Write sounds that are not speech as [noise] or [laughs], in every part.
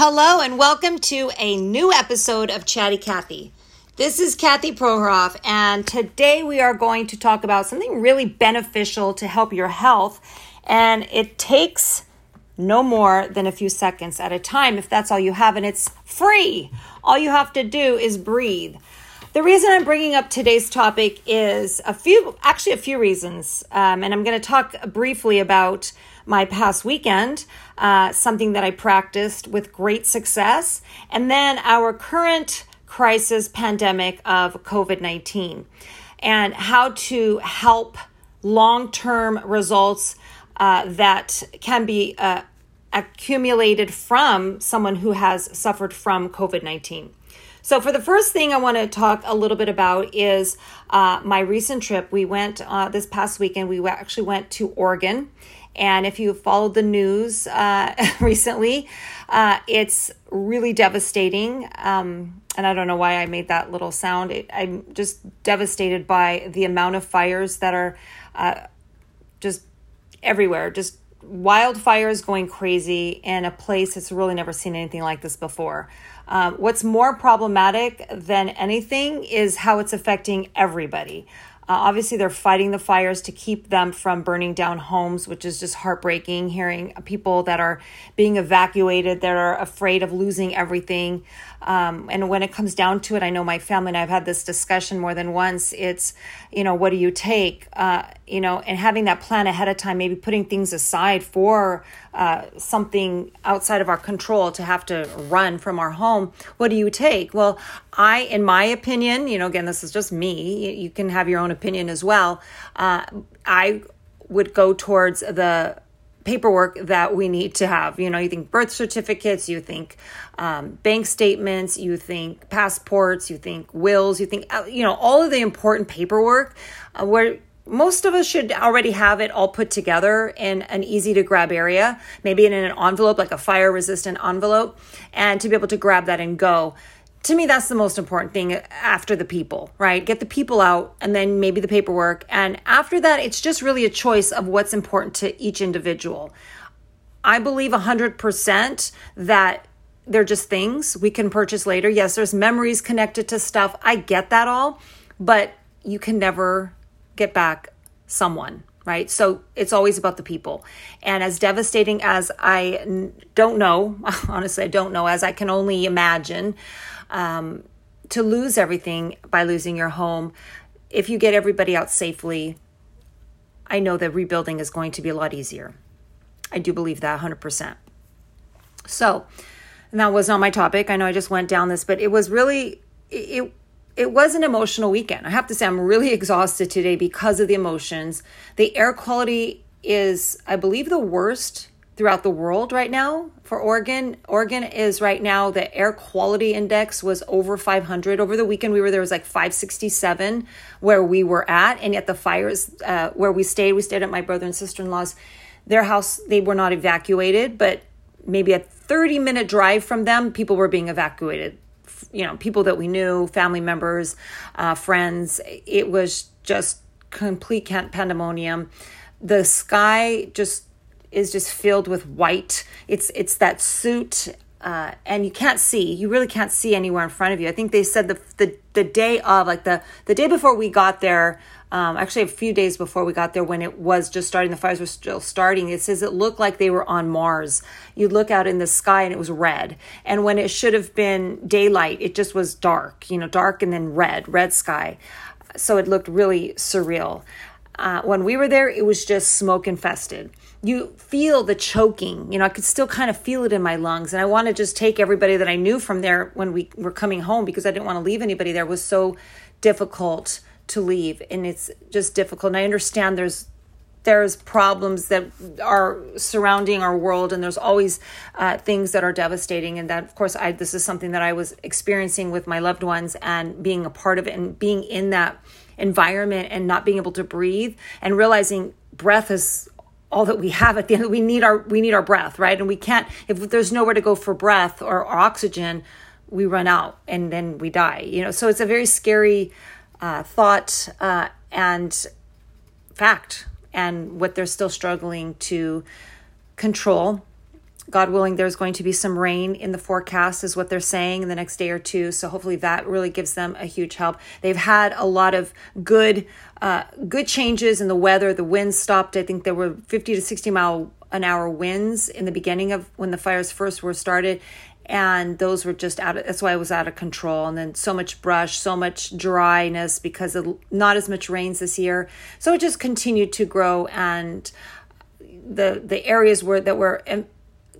Hello, and welcome to a new episode of Chatty Kathy. This is Kathy Prohoroff, and today we are going to talk about something really beneficial to help your health. And it takes no more than a few seconds at a time if that's all you have, and it's free. All you have to do is breathe. The reason I'm bringing up today's topic is a few, actually, a few reasons. Um, and I'm going to talk briefly about my past weekend, uh, something that I practiced with great success, and then our current crisis pandemic of COVID 19 and how to help long term results uh, that can be uh, accumulated from someone who has suffered from COVID 19. So, for the first thing I want to talk a little bit about is uh, my recent trip. We went uh, this past weekend, we actually went to Oregon. And if you followed the news uh, [laughs] recently, uh, it's really devastating. Um, and I don't know why I made that little sound. It, I'm just devastated by the amount of fires that are uh, just everywhere, just wildfires going crazy in a place that's really never seen anything like this before. Um, what's more problematic than anything is how it's affecting everybody. Uh, obviously, they're fighting the fires to keep them from burning down homes, which is just heartbreaking. Hearing people that are being evacuated, that are afraid of losing everything. Um, and when it comes down to it, I know my family and I've had this discussion more than once. It's, you know, what do you take? Uh, you know, and having that plan ahead of time, maybe putting things aside for uh, something outside of our control to have to run from our home. What do you take? Well, I, in my opinion, you know, again, this is just me. You can have your own opinion as well. Uh, I would go towards the paperwork that we need to have. You know, you think birth certificates, you think um, bank statements, you think passports, you think wills, you think, uh, you know, all of the important paperwork uh, where most of us should already have it all put together in an easy to grab area, maybe in an envelope, like a fire resistant envelope, and to be able to grab that and go to me that's the most important thing after the people right? Get the people out and then maybe the paperwork. And after that it's just really a choice of what's important to each individual. I believe 100% that they're just things we can purchase later. Yes there's memories connected to stuff. I get that all but you can never get back someone right? So it's always about the people. And as devastating as I don't know, [laughs] honestly, I don't know, as I can only imagine, um, to lose everything by losing your home, if you get everybody out safely, I know that rebuilding is going to be a lot easier. I do believe that 100%. So, and that was not my topic. I know I just went down this, but it was really, it, it was an emotional weekend. I have to say, I'm really [laughs] exhausted today because of the emotions. The air quality is, I believe, the worst throughout the world right now for Oregon. Oregon is right now the air quality index was over 500. Over the weekend we were there was like 567 where we were at, and yet the fires uh, where we stayed, we stayed at my brother and sister in law's. Their house they were not evacuated, but maybe a 30 minute drive from them, people were being evacuated. You know, people that we knew, family members, uh, friends. It was just complete pandemonium. The sky just is just filled with white. It's it's that suit, uh, and you can't see. You really can't see anywhere in front of you. I think they said the the the day of like the the day before we got there. Um, actually, a few days before we got there, when it was just starting, the fires were still starting. It says it looked like they were on Mars. You look out in the sky and it was red. And when it should have been daylight, it just was dark, you know, dark and then red, red sky. So it looked really surreal. Uh, when we were there, it was just smoke infested you feel the choking. You know, I could still kind of feel it in my lungs. And I want to just take everybody that I knew from there when we were coming home because I didn't want to leave anybody there. It was so difficult to leave. And it's just difficult. And I understand there's there's problems that are surrounding our world and there's always uh, things that are devastating and that of course i this is something that i was experiencing with my loved ones and being a part of it and being in that environment and not being able to breathe and realizing breath is all that we have at the end we need our we need our breath right? And we can't if there's nowhere to go for breath or, or oxygen we run out and then we die you know? So it's a very scary uh, thought uh, and fact and what they're still struggling to control God willing, there's going to be some rain in the forecast, is what they're saying in the next day or two. So hopefully that really gives them a huge help. They've had a lot of good, uh, good changes in the weather. The winds stopped. I think there were 50 to 60 mile an hour winds in the beginning of when the fires first were started, and those were just out of that's why it was out of control and then so much brush so much dryness because of not as much rains this year so it just continued to grow and the the areas where that were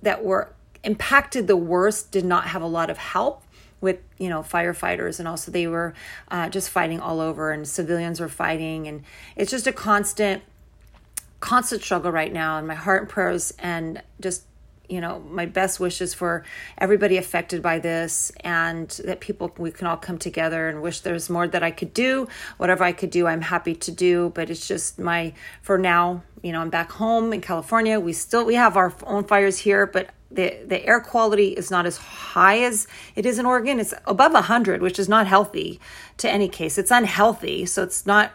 that were impacted the worst did not have a lot of help with you know firefighters. And also they were uh, just fighting all over and civilians were fighting. And it's just a constant constant struggle right now. And my heart and prayers and just you know my best wishes for everybody affected by this and that people we can all come together and wish there's more that i could do. Whatever i could do i'm happy to do. But it's just my for now you know i'm back home in california. We still we have our own fires here but the the air quality is not as high as it is in oregon. It's above 100 which is not healthy to any case. It's unhealthy so it's not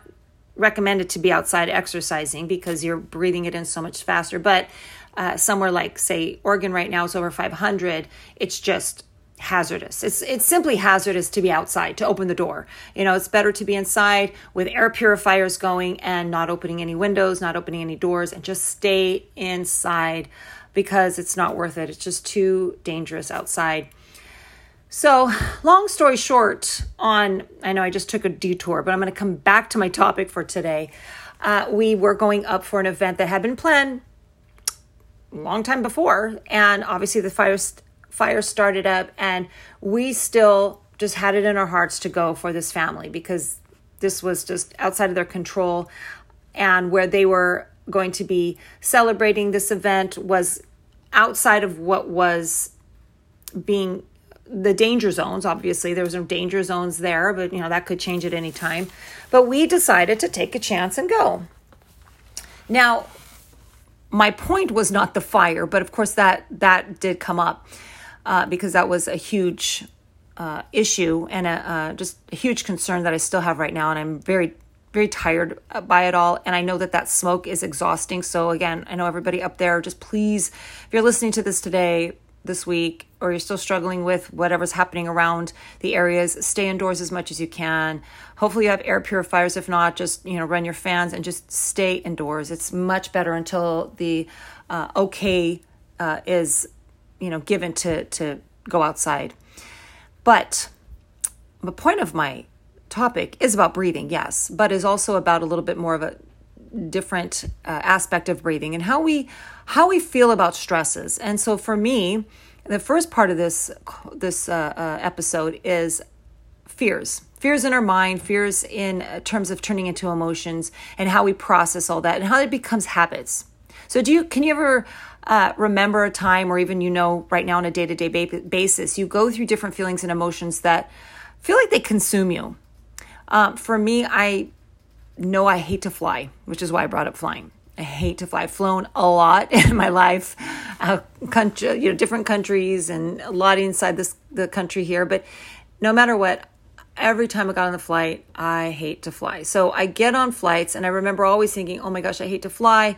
recommended to be outside exercising because you're breathing it in so much faster. But uh, somewhere like say Oregon right now is over 500, it's just hazardous. It's it's simply hazardous to be outside to open the door. You know, it's better to be inside with air purifiers going and not opening any windows, not opening any doors and just stay inside because it's not worth it. It's just too dangerous outside. So, long story short, on I know I just took a detour, but I'm going to come back to my topic for today. Uh, we were going up for an event that had been planned a long time before, and obviously the fire fire started up, and we still just had it in our hearts to go for this family because this was just outside of their control, and where they were going to be celebrating this event was outside of what was being the danger zones. Obviously there was no danger zones there but you know that could change at any time. But we decided to take a chance and go. Now my point was not the fire, but of course that that did come up uh, because that was a huge uh, issue and a, uh, just a huge concern that I still have right now, and I'm very very tired by it all and i know that that smoke is exhausting. So again i know everybody up there just please if you're listening to this today this week or you're still struggling with whatever's happening around the areas stay indoors as much as you can. Hopefully you have air purifiers. If not just you know run your fans and just stay indoors. It's much better until the uh, okay uh, is you know given to to go outside but the point of my topic is about breathing yes but is also about a little bit more of a different uh, aspect of breathing and how we how we feel about stresses. And so for me, the first part of this this uh, uh, episode is fears fears in our mind fears in terms of turning into emotions and how we process all that and how it becomes habits so do you can you ever uh, remember a time or even you know right now on a day-to-day basis you go through different feelings and emotions that feel like they consume you um, for me i know I hate to fly, which is why I brought up flying. I hate to fly. I've flown a lot [laughs] in my life, uh, country, you know, different countries and a lot inside this the country here. But no matter what, every time I got on the flight, I hate to fly. So I get on flights, and I remember always thinking, "Oh my gosh, I hate to fly."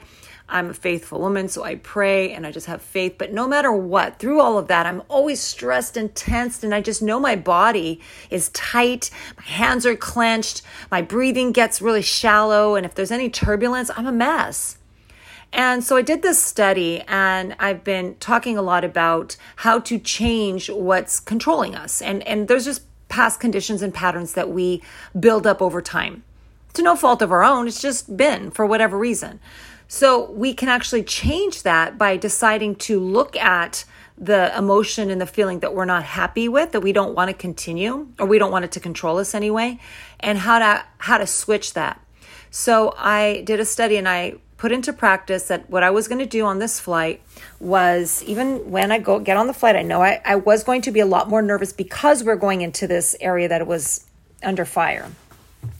I'm a faithful woman, so I pray and I just have faith. But no matter what, through all of that, I'm always stressed and tensed, and I just know my body is tight. My hands are clenched. My breathing gets really shallow. And if there's any turbulence, I'm a mess. And so I did this study, and I've been talking a lot about how to change what's controlling us. And, and there's just past conditions and patterns that we build up over time. To no fault of our own, it's just been for whatever reason. So we can actually change that by deciding to look at the emotion and the feeling that we're not happy with that we don't want to continue or we don't want it to control us anyway and how to how to switch that. So i did a study and i put into practice that what i was going to do on this flight was even when i go get on the flight i know I, I was going to be a lot more nervous because we're going into this area that was under fire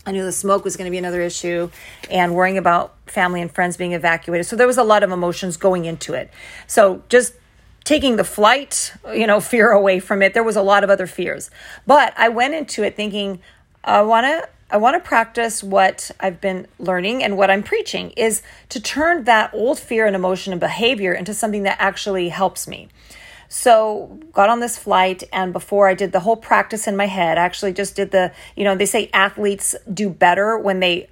I knew the smoke was going to be another issue and worrying about family and friends being evacuated. So there was a lot of emotions going into it. So just taking the flight, you know, fear away from it, there was a lot of other fears. But I went into it thinking, I want to I want to practice what I've been learning and what I'm preaching is to turn that old fear and emotion and behavior into something that actually helps me. So, got on this flight, and before I did the whole practice in my head, I actually just did the, you know, they say athletes do better when they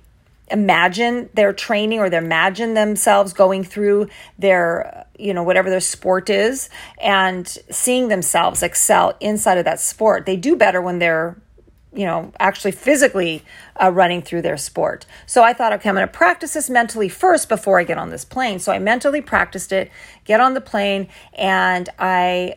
imagine their training or they imagine themselves going through their you know whatever their sport is and seeing themselves excel inside of that sport. They do better when they're you know, actually physically uh, running through their sport. So I thought, okay, I'm going to practice this mentally first before I get on this plane. So I mentally practiced it, get on the plane, and I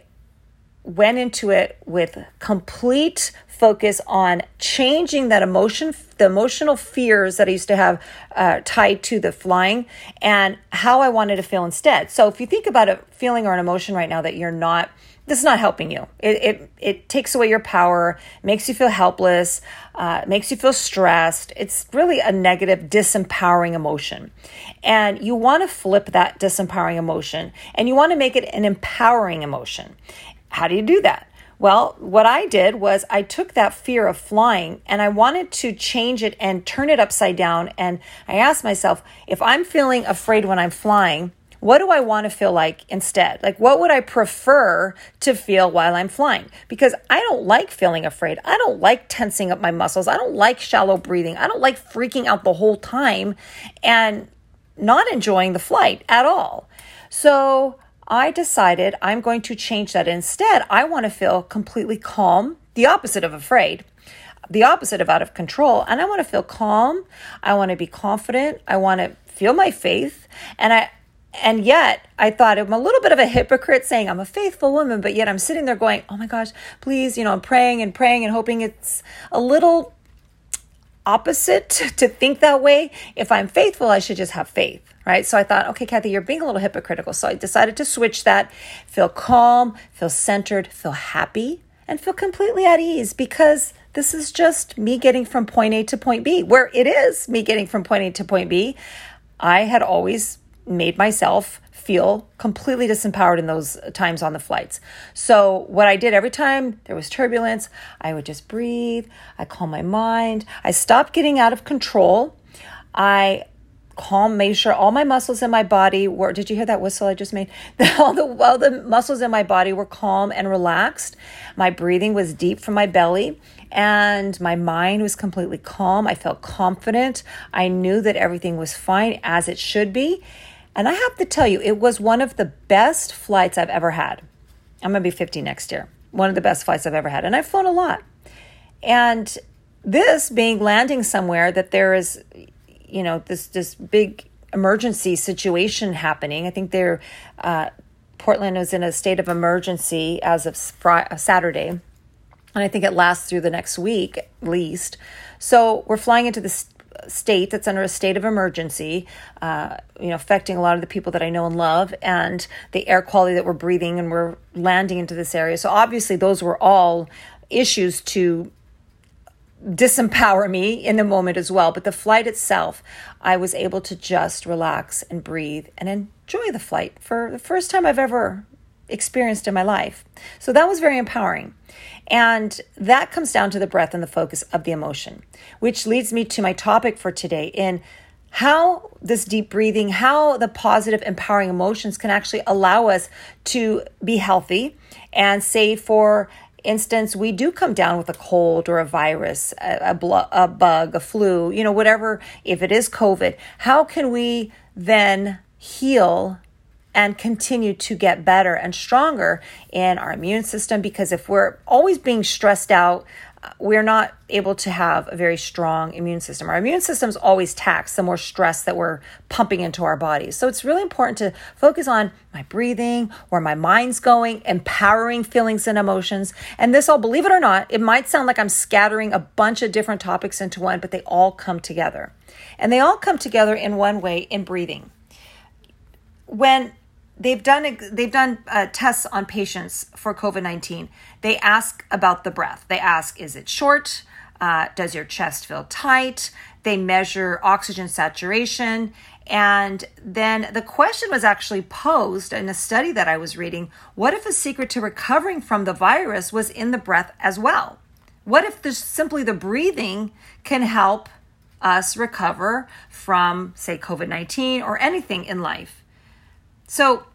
went into it with complete focus on changing that emotion, the emotional fears that I used to have uh, tied to the flying, and how I wanted to feel instead. So if you think about a feeling or an emotion right now that you're not this is not helping you. It, it, it takes away your power, makes you feel helpless, uh, makes you feel stressed. It's really a negative, disempowering emotion. And you want to flip that disempowering emotion and you want to make it an empowering emotion. How do you do that? Well, what I did was I took that fear of flying and I wanted to change it and turn it upside down. And I asked myself, if I'm feeling afraid when I'm flying, what do I want to feel like instead? Like, what would I prefer to feel while I'm flying? Because I don't like feeling afraid. I don't like tensing up my muscles. I don't like shallow breathing. I don't like freaking out the whole time and not enjoying the flight at all. So I decided I'm going to change that. Instead, I want to feel completely calm, the opposite of afraid the opposite of out of control. And I want to feel calm. I want to be confident. I want to feel my faith. And I, and yet I thought I'm a little bit of a hypocrite saying I'm a faithful woman, but yet I'm sitting there going, oh my gosh, please, you know, I'm praying and praying and hoping it's a little opposite [laughs] to think that way. If I'm faithful, I should just have faith, right? So I thought, okay, Kathy, you're being a little hypocritical. So I decided to switch that, feel calm, feel centered, feel happy, and feel completely at ease because this is just me getting from point A to point B, where it is me getting from point A to point B. I had always made myself feel completely disempowered in those times on the flights. So, what I did every time there was turbulence, I would just breathe, I calm my mind, I stopped getting out of control. I calm, made sure all my muscles in my body were. Did you hear that whistle I just made? [laughs] all the all the muscles in my body were calm and relaxed. My breathing was deep from my belly, and my mind was completely calm. I felt confident. I knew that everything was fine as it should be. And I have to tell you, it was one of the best flights I've ever had. I'm going to be 50 next year. One of the best flights I've ever had. And I've flown a lot. And this being landing somewhere that there is, you know, this, this big emergency situation happening. I think they're, uh, Portland is in a state of emergency as of Friday, Saturday. And I think it lasts through the next week at least. So we're flying into this state that's under a state of emergency, uh, you know, affecting a lot of the people that I know and love, and the air quality that we're breathing, and we're landing into this area. So obviously, those were all issues to disempower me in the moment as well. But the flight itself, I was able to just relax and breathe and enjoy the flight for the first time I've ever experienced in my life. So that was very empowering. And that comes down to the breath and the focus of the emotion, which leads me to my topic for today in how this deep breathing, how the positive, empowering emotions can actually allow us to be healthy. And say, for instance, we do come down with a cold or a virus, a, a, a bug, a flu, you know, whatever, if it is COVID, how can we then heal and continue to get better and stronger in our immune system because if we're always being stressed out, we're not able to have a very strong immune system. Our immune system is always taxed the more stress that we're pumping into our bodies. So it's really important to focus on my breathing, where my mind's going, empowering feelings and emotions. And this all, believe it or not, it might sound like I'm scattering a bunch of different topics into one, but they all come together. And they all come together in one way in breathing. When they've done they've done uh, tests on patients for COVID nineteen. They ask about the breath. They ask, is it short? Uh, does your chest feel tight? They measure oxygen saturation. And then the question was actually posed in a study that I was reading what if a secret to recovering from the virus was in the breath as well? What if simply the breathing can help us recover from, say, COVID 19 or anything in life? So,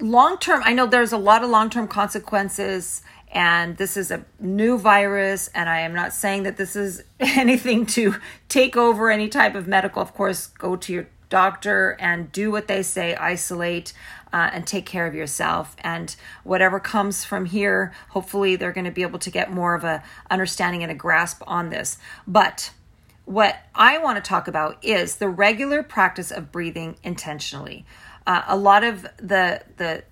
long term, I know there's a lot of long term consequences, and this is a new virus. And I am not saying that this is [laughs] anything to take over any type of medical. Of course, go to your doctor and do what they say, isolate. Uh, and take care of yourself and whatever comes from here hopefully they're going to be able to get more of a understanding and a grasp on this but what i want to talk about is the regular practice of breathing intentionally uh, a lot of the the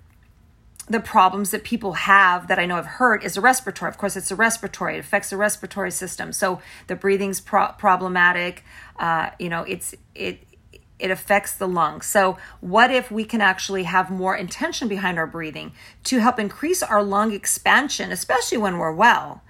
the problems that people have that I know have hurt is a respiratory. Of course, it's a respiratory. It affects the respiratory system. So the breathing's pro- problematic. Uh, you know, it's it it affects the lungs. So what if we can actually have more intention behind our breathing to help increase our lung expansion, especially when we're well,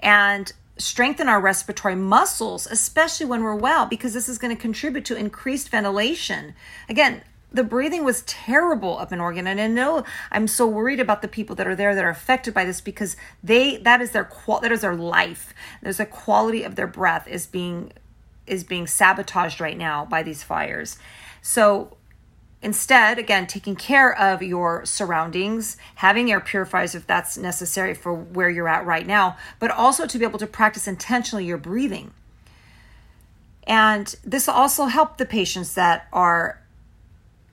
and strengthen our respiratory muscles, especially when we're well, because this is going to contribute to increased ventilation. Again, the breathing was terrible up in Oregon. And I know I'm so worried about the people that are there that are affected by this because they that is their qual that is their life. There's a quality of their breath is being is being sabotaged right now by these fires. So instead, again, taking care of your surroundings, having air purifiers if that's necessary for where you're at right now, but also to be able to practice intentionally your breathing. And this will also help the patients that are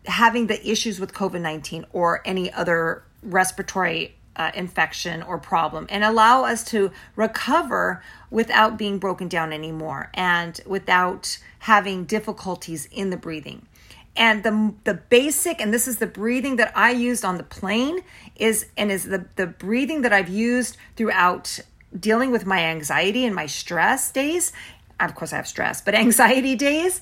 having the issues with COVID 19 or any other respiratory uh, infection or problem and allow us to recover without being broken down anymore and without having difficulties in the breathing. And the the basic, and this is the breathing that I used on the plane, is and is the, the breathing that I've used throughout dealing with my anxiety and my stress days. Of course, I have stress, but [laughs] anxiety days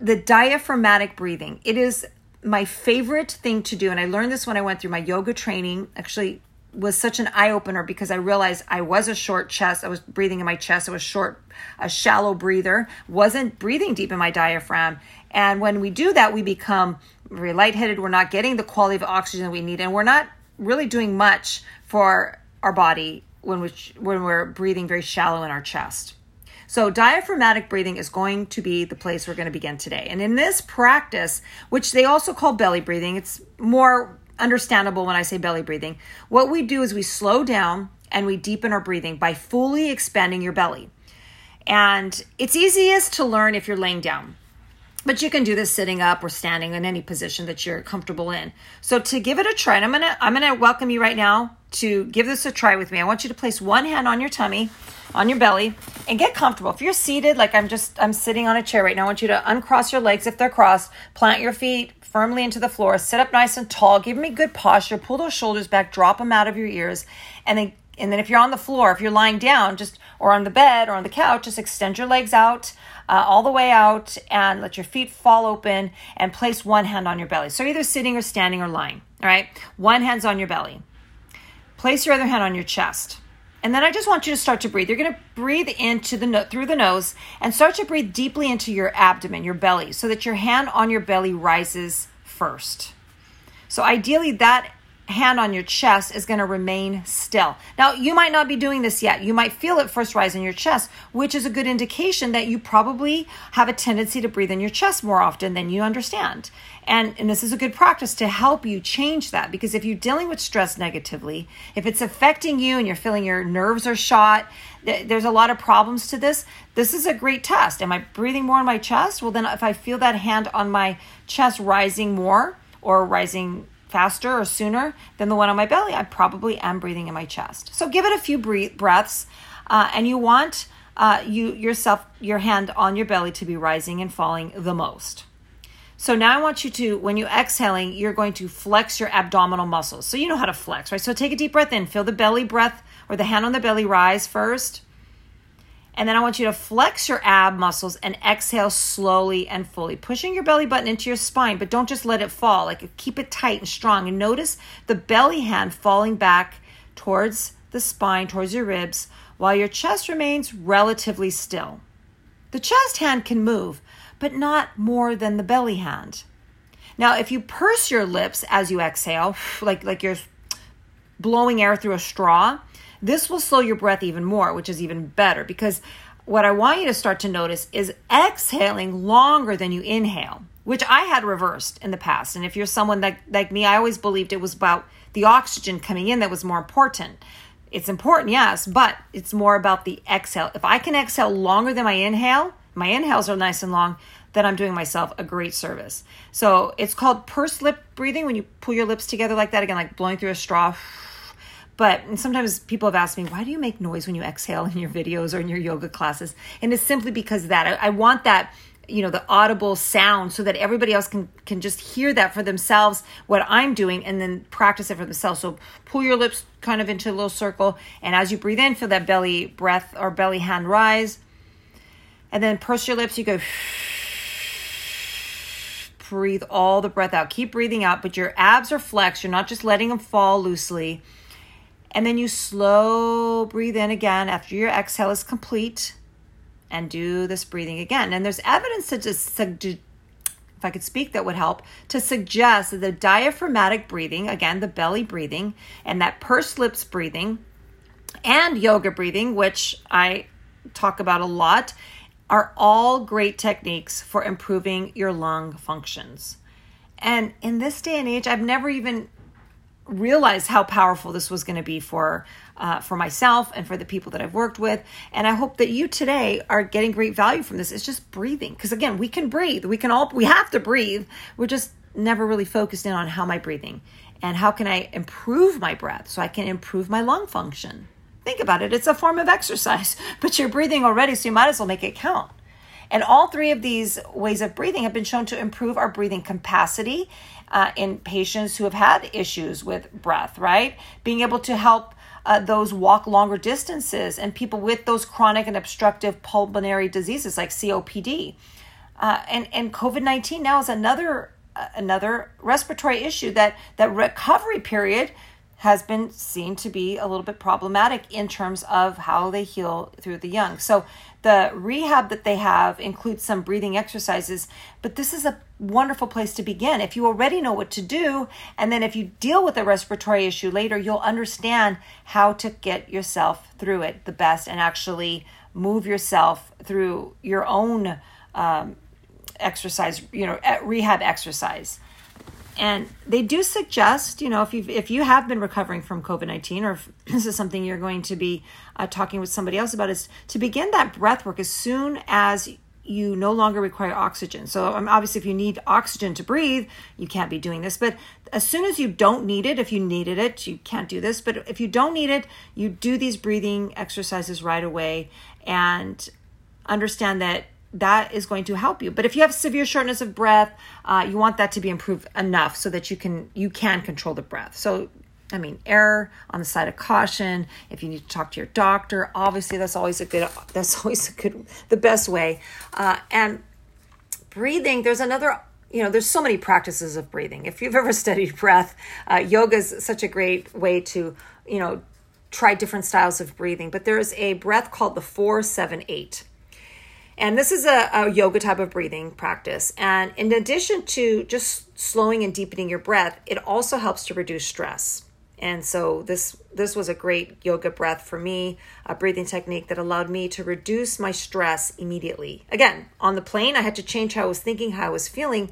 the diaphragmatic breathing. It is my favorite thing to do. And I learned this when I went through my yoga training. Actually, was such an eye opener because I realized I was a short chest. I was breathing in my chest. I was short, a shallow breather, wasn't breathing deep in my diaphragm. And when we do that, we become very lightheaded. We're not getting the quality of oxygen that we need, and we're not really doing much for our body when we when we're breathing very shallow in our chest. So, diaphragmatic breathing is going to be the place we're going to begin today. And in this practice, which they also call belly breathing, it's more understandable when I say belly breathing. What we do is we slow down and we deepen our breathing by fully expanding your belly. And it's easiest to learn if you're laying down. But you can do this sitting up or standing in any position that you're comfortable in. So to give it a try, and I'm gonna I'm gonna welcome you right now to give this a try with me. I want you to place one hand on your tummy on your belly and get comfortable. If you're seated, like I'm just, I'm sitting on a chair right now, I want you to uncross your legs if they're crossed, plant your feet firmly into the floor, sit up nice and tall, give me good posture, pull those shoulders back, drop them out of your ears, and then and then if you're on the floor, if you're lying down, just or on the bed or on the couch, just extend your legs out uh, all the way out and let your feet fall open and place one hand on your belly. So either sitting or standing or lying. All right, one hand's on your belly. Place your other hand on your chest. And then I just want you to start to breathe. You're going to breathe into the no- through the nose and start to breathe deeply into your abdomen, your belly, so that your hand on your belly rises first. So ideally that hand on your chest is going to remain still. Now, you might not be doing this yet. You might feel it first rise in your chest, which is a good indication that you probably have a tendency to breathe in your chest more often than you understand. And, and this is a good practice to help you change that because if you're dealing with stress negatively, if it's affecting you and you're feeling your nerves are shot, there's a lot of problems to this. This is a great test. Am I breathing more in my chest? Well, then if I feel that hand on my chest rising more or rising faster or sooner than the one on my belly, I probably am breathing in my chest. So give it a few breath- breaths, uh, and you want uh, you yourself your hand on your belly to be rising and falling the most. So now I want you to, when you're exhaling, you're going to flex your abdominal muscles. So you know how to flex, right? So take a deep breath in, feel the belly breath or the hand on the belly rise first. And then I want you to flex your ab muscles and exhale slowly and fully, pushing your belly button into your spine, but don't just let it fall. Like keep it tight and strong. And notice the belly hand falling back towards the spine, towards your ribs, while your chest remains relatively still. The chest hand can move, but not more than the belly hand. Now, if you purse your lips as you exhale, like, like you're blowing air through a straw, This will slow your breath even more, which is even better because what I want you to start to notice is exhaling longer than you inhale, which I had reversed in the past. And if you're someone that, like me, I always believed it was about the oxygen coming in that was more important. It's important, yes, but it's more about the exhale. If I can exhale longer than my inhale, my inhales are nice and long, then I'm doing myself a great service. So it's called pursed lip breathing when you pull your lips together like that, again, like blowing through a straw. But sometimes people have asked me, why do you make noise when you exhale in your videos or in your yoga classes? And it's simply because that. I, I want that you know the audible sound so that everybody else can can just hear that for themselves what i'm doing and then practice it for themselves. So pull your lips kind of into a little circle and as you breathe in feel that belly breath or belly hand rise. And then purse your lips you go breathe all the breath out. Keep breathing out but your abs are flexed. You're not just letting them fall loosely and then you slow breathe in again after your exhale is complete and do this breathing again. And there's evidence to just, if I could speak, that would help to suggest that the diaphragmatic breathing, again, the belly breathing, and that pursed lips breathing, and yoga breathing, which I talk about a lot, are all great techniques for improving your lung functions. And in this day and age, I've never even realized how powerful this was going to be for uh, for myself and for the people that I've worked with. And I hope that you today are getting great value from this. It's just breathing, because again, we can breathe. We can all we have to breathe. We're just never really focused in on how am I breathing and how can I improve my breath so I can improve my lung function. Think about it. It's a form of exercise, [laughs] but you're breathing already, so you might as well make it count. And all three of these ways of breathing have been shown to improve our breathing capacity uh, in patients who have had issues with breath, right? Being able to help uh, those walk longer distances and people with those chronic and obstructive pulmonary diseases like COPD. Uh, and and COVID 19 now is another uh, another respiratory issue that that recovery period has been seen to be a little bit problematic in terms of how they heal through the young. So the rehab that they have includes some breathing exercises, but this is a wonderful place to begin. If you already know what to do, and then if you deal with a respiratory issue later, you'll understand how to get yourself through it the best and actually move yourself through your own um, exercise, you know, rehab exercise and they do suggest you know if you if you have been recovering from covid-19 or if [clears throat] this is something you're going to be uh, talking with somebody else about is to begin that breath work as soon as you no longer require oxygen. So um, obviously if you need oxygen to breathe you can't be doing this. But as soon as you don't need it if you needed it you can't do this. But if you don't need it you do these breathing exercises right away and understand that that is going to help you. But if you have severe shortness of breath, uh, you want that to be improved enough so that you can you can control the breath. So I mean, error on the side of caution. If you need to talk to your doctor, obviously that's always a good. [laughs] That's always a good, the best way. Uh, and breathing. There's another. You know, there's so many practices of breathing. If you've ever [laughs] studied breath, uh, yoga is such a great way to, you know, try different styles of breathing. But there is a breath called the four seven eight and this is a, a, yoga type of breathing practice. And in addition to just slowing and deepening your breath, it also helps to reduce stress. And so this this was a great yoga breath for me, a breathing technique that allowed me to reduce my stress immediately. Again, on the plane, I had to change how I was thinking, how I was feeling,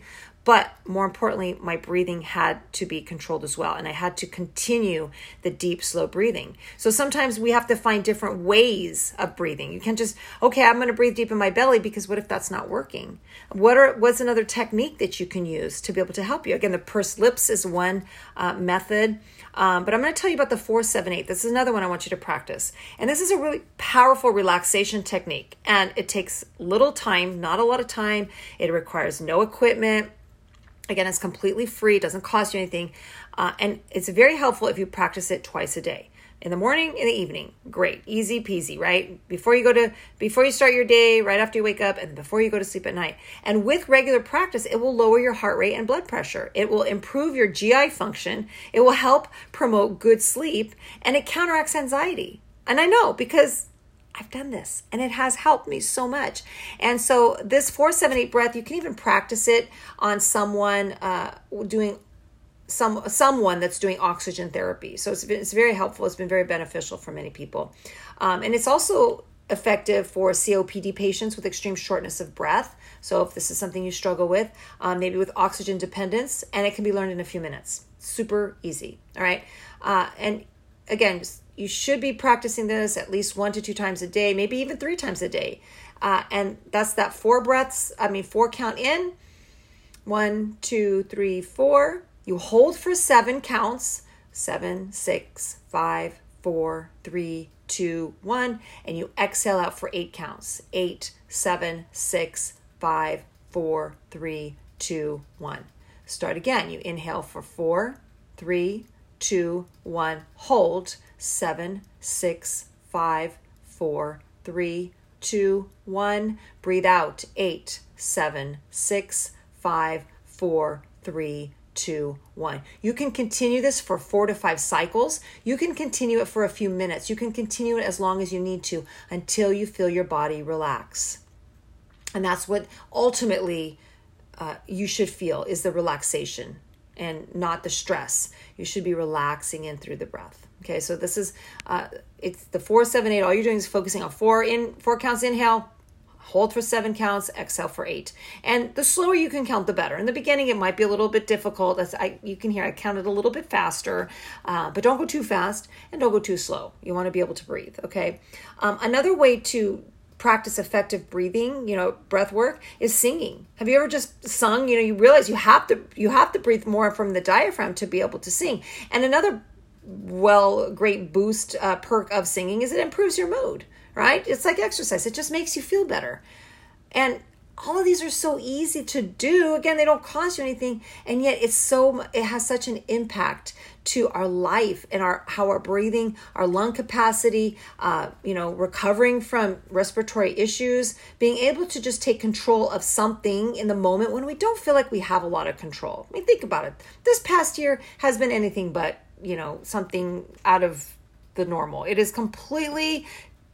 but more importantly, my breathing had to be controlled as well. And I had to continue the deep, slow breathing. So sometimes we have to find different ways of breathing. You can't just, okay, I'm going to breathe deep in my belly because what if that's not working? What are, what's another technique that you can use to be able to help you? Again, the pursed lips is one uh, method. Um, but I'm going to tell you about the 478. This is another one I want you to practice. And this is a really powerful relaxation technique. And it takes little time, not a lot of time. It requires no equipment. Again, it's completely free, it doesn't cost you anything, uh, and it's very helpful if you practice it twice a day. In the morning, in the evening, great, easy peasy, right? Before you go to, before you start your day, right after you wake up, and before you go to sleep at night. And with regular practice, it will lower your heart rate and blood pressure. It will improve your GI function. It will help promote good sleep, and it counteracts anxiety. And I know because I've done this and it has helped me so much. And so, this 478 breath, you can even practice it on someone uh, doing some someone that's doing oxygen therapy. So it's been, it's very helpful. It's been very beneficial for many people, um, and it's also effective for COPD patients with extreme shortness of breath. So if this is something you struggle with, um, maybe with oxygen dependence, and it can be learned in a few minutes. Super easy. All right, uh, and again, you should be practicing this at least one to two times a day, maybe even three times a day. Uh, and that's that four breaths. I mean, four count in. One, two, three, four you hold for seven counts seven, six, five, four, three, two, one, and you exhale out for eight counts eight, seven, six, five, four, three, two, one. Start again. You inhale for four, three, two, one. Hold seven, six, five, four, three, two, one. Breathe out eight, seven, six, five, four, three, two, one. You can continue this for four to five cycles. You can continue it for a few minutes. You can continue it as long as you need to until you feel your body relax. And that's what ultimately uh, you should feel is the relaxation and not the stress. You should be relaxing in through the breath. Okay, so this is uh, it's the four, seven, eight. All you're doing is focusing on four in four counts inhale, hold for seven counts, exhale for eight. And the slower you can count, the better. In the beginning, it might be a little bit difficult. As I, you can hear, I counted a little bit faster, uh, but don't go too fast and don't go too slow. You want to be able to breathe. Okay. Um, another way to practice effective breathing, you know, breath work is singing. Have you ever just sung? You know, you realize you have to you have to breathe more from the diaphragm to be able to sing. And another well great boost uh, perk of singing is it improves your mood right? It's like exercise, it just makes you feel better. And all of these are so easy to do. Again, they don't cost you anything, and yet it's so it has such an impact to our life and our how our breathing, our lung capacity, uh, you know, recovering from respiratory issues, being able to just take control of something in the moment when we don't feel like we have a lot of control. I mean, think about it. This past year has been anything but you know something out of the normal. It is completely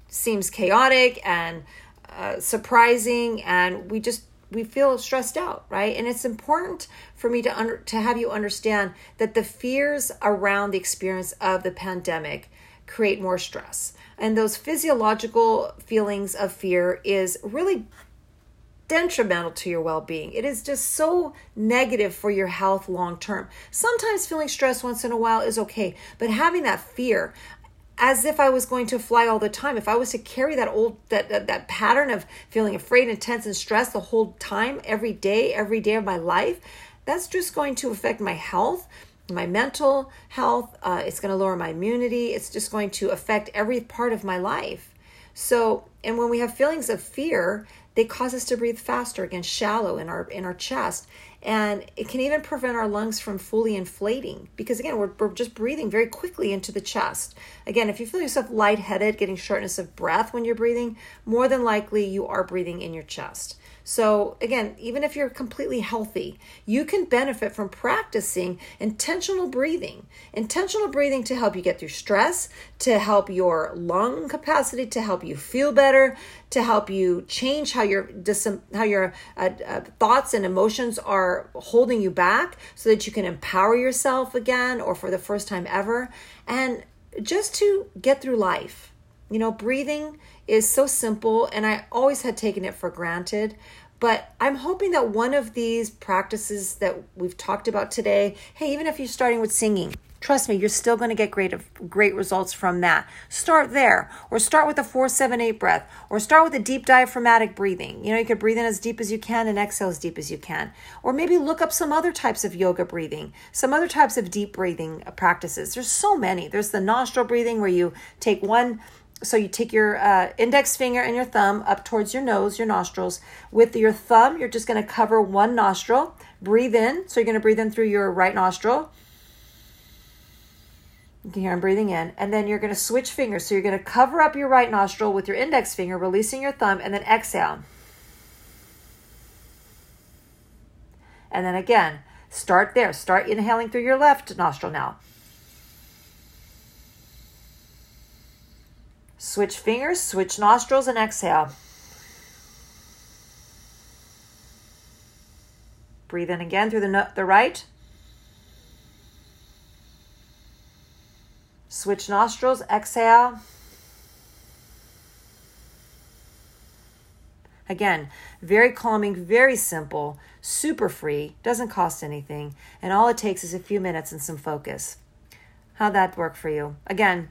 seems chaotic and uh, surprising and we just we feel stressed out right and it's important for me to under, to have you understand that the fears around the experience of the pandemic create more stress and those physiological feelings of fear is really detrimental to your well-being it is just so negative for your health long term sometimes feeling stressed once in a while is okay but having that fear as if I was going to fly all the time. If I was to carry that old that, that that pattern of feeling afraid and tense and stressed the whole time, every day, every day of my life, that's just going to affect my health, my mental health. Uh, it's going to lower my immunity. It's just going to affect every part of my life. So, and when we have feelings of fear, they cause us to breathe faster, again, shallow in our in our chest. And it can even prevent our lungs from fully inflating because again we're, we're just breathing very quickly into the chest. Again if you feel yourself lightheaded getting shortness of breath when you're breathing more than likely you are breathing in your chest so, again, even if you're completely healthy, you can benefit from practicing intentional breathing. Intentional breathing to help you get through stress, to help your lung capacity, to help you feel better, to help you change how your how your uh, uh, thoughts and emotions are holding you back so that you can empower yourself again or for the first time ever and just to get through life. You know, breathing is so simple, and I always had taken it for granted. But I'm hoping that one of these practices that we've talked about today, hey, even if you're starting with singing, trust me, you're still going to get great great results from that. Start there, or start with a four, seven, eight breath, or start with a deep diaphragmatic breathing. You know, you could breathe in as deep as you can and exhale as deep as you can, or maybe look up some other types of yoga breathing, some other types of deep breathing uh, practices. There's so many. There's the nostril breathing where you take one so you take your uh, index finger and your thumb up towards your nose, your nostrils. With your thumb, you're just going to cover one nostril. Breathe in. So you're going to breathe in through your right nostril. You can hear I'm breathing in. And then you're going to switch fingers. So you're going to cover up your right nostril with your index finger, releasing your thumb, and then exhale. And then again, start there. Start inhaling through your left nostril now. Switch fingers, switch nostrils, and exhale. Breathe in again through the, no- the right. Switch nostrils, exhale. Again, very calming, very simple, super free, doesn't cost anything, and all it takes is a few minutes and some focus. How'd that work for you? Again,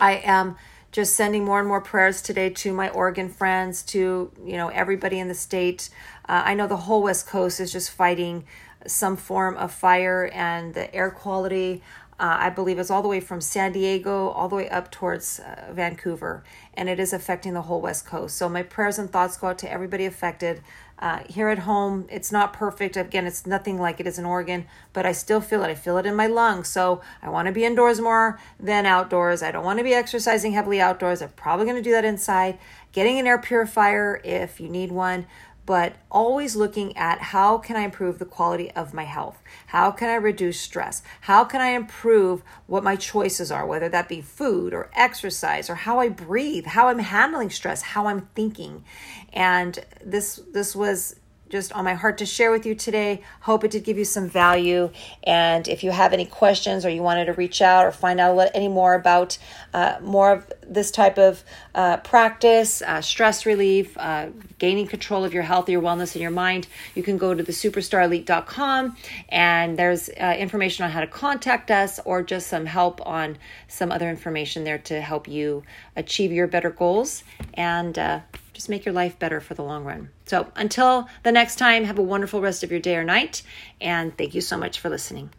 I am just sending more and more prayers today to my Oregon friends, to you know everybody in the state. Uh, I know the whole West Coast is just fighting some form of fire, and the air quality uh, I believe it's all the way from San Diego all the way up towards uh, Vancouver, and it is affecting the whole West Coast. So my prayers and thoughts go out to everybody affected. Uh, here at home, it's not perfect. Again, it's nothing like it is in Oregon, but I still feel it. I feel it in my lungs. So I want to be indoors more than outdoors. I don't want to be exercising heavily outdoors. I'm probably going to do that inside. Getting an air purifier if you need one but always looking at how can I improve the quality of my health? How can I reduce stress? How can I improve what my choices are, whether that be food or exercise or how I breathe, how I'm handling stress, how I'm thinking. And this this was just on my heart to share with you today. Hope it did give you some value. And if you have any questions or you wanted to reach out or find out any more about uh, more of this type of uh, practice, uh, stress relief, uh, gaining control of your health, your wellness, and your mind, you can go to the superstarelite.com and there's uh, information on how to contact us or just some help on some other information there to help you achieve your better goals. And uh, just make your life better for the long run. So until the next time, have a wonderful rest of your day or night. And thank you so much for listening.